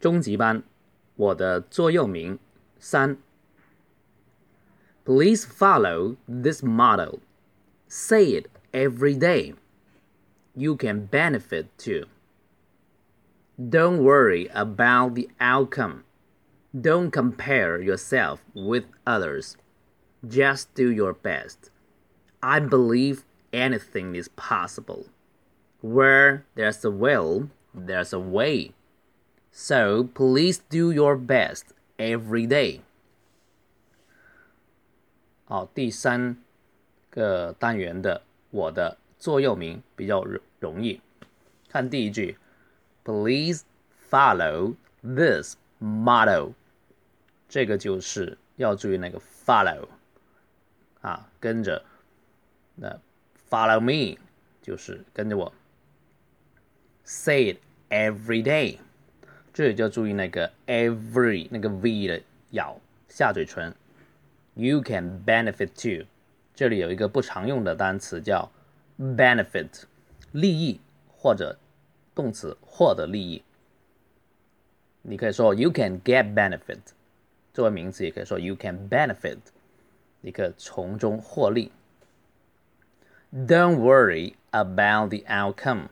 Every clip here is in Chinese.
中级班，我的座右铭三。Please follow this motto. Say it every day. You can benefit too. Don't worry about the outcome. Don't compare yourself with others. Just do your best. I believe anything is possible. Where there's a will, there's a way. So please do your best every day. 好，第三个单元的我的座右铭比较容容易。看第一句，Please follow this motto。这个就是要注意那个 follow 啊，跟着那 follow me 就是跟着我。Say it every day， 这里就要注意那个 every 那个 v 的咬下嘴唇。You can benefit too，这里有一个不常用的单词叫 benefit，利益或者动词获得利益。你可以说 You can get benefit，作为名词也可以说 You can benefit，你可从中获利。Don't worry about the outcome。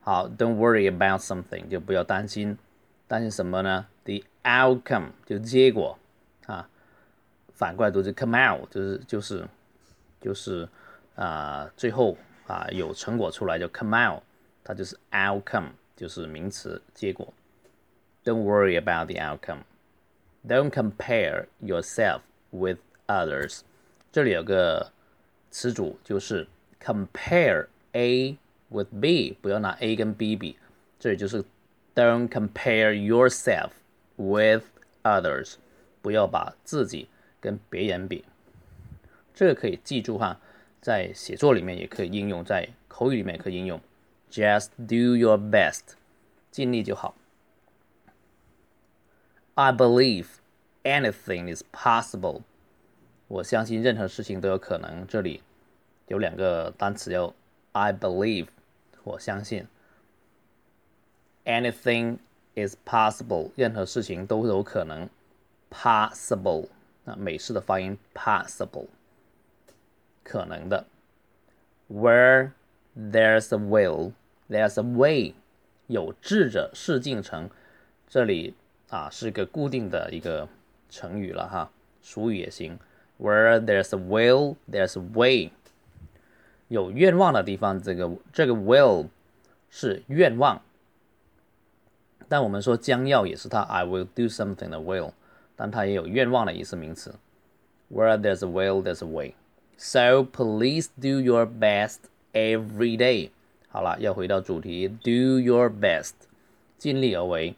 好，Don't worry about something，就不要担心，担心什么呢？The outcome 就结果啊，反过来读就 come out，就是就是就是啊，最后啊有成果出来就 come out，它就是 outcome，就是名词结果。Don't worry about the outcome. Don't compare yourself with others. 这里有个词组就是 compare A with B，不要拿 A 跟 B 比。这里就是 Don't compare yourself with others，不要把自己跟别人比。这个可以记住哈，在写作里面也可以应用，在口语里面也可以应用。Just do your best，尽力就好。I believe anything is possible。我相信任何事情都有可能。这里有两个单词要 I believe，我相信。Anything is possible，任何事情都有可能。Possible，那美式的发音 possible，可能的。Where there's a will, there's a way。有志者事竟成。这里啊是个固定的一个成语了哈，俗语也行。Where there's a will, there's a way。有愿望的地方，这个这个 will 是愿望，但我们说将要也是它，I will do something 的 will，但它也有愿望的意思名词。Where there's a will, there's a way. So please do your best every day. 好了，要回到主题，do your best，尽力而为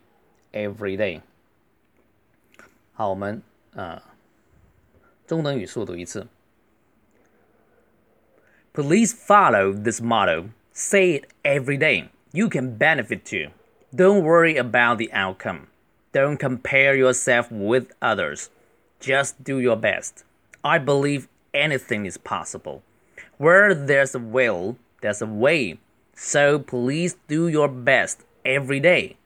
，every day。好，我们呃中等语速读一次。Please follow this motto. Say it every day. You can benefit too. Don't worry about the outcome. Don't compare yourself with others. Just do your best. I believe anything is possible. Where there's a will, there's a way. So please do your best every day.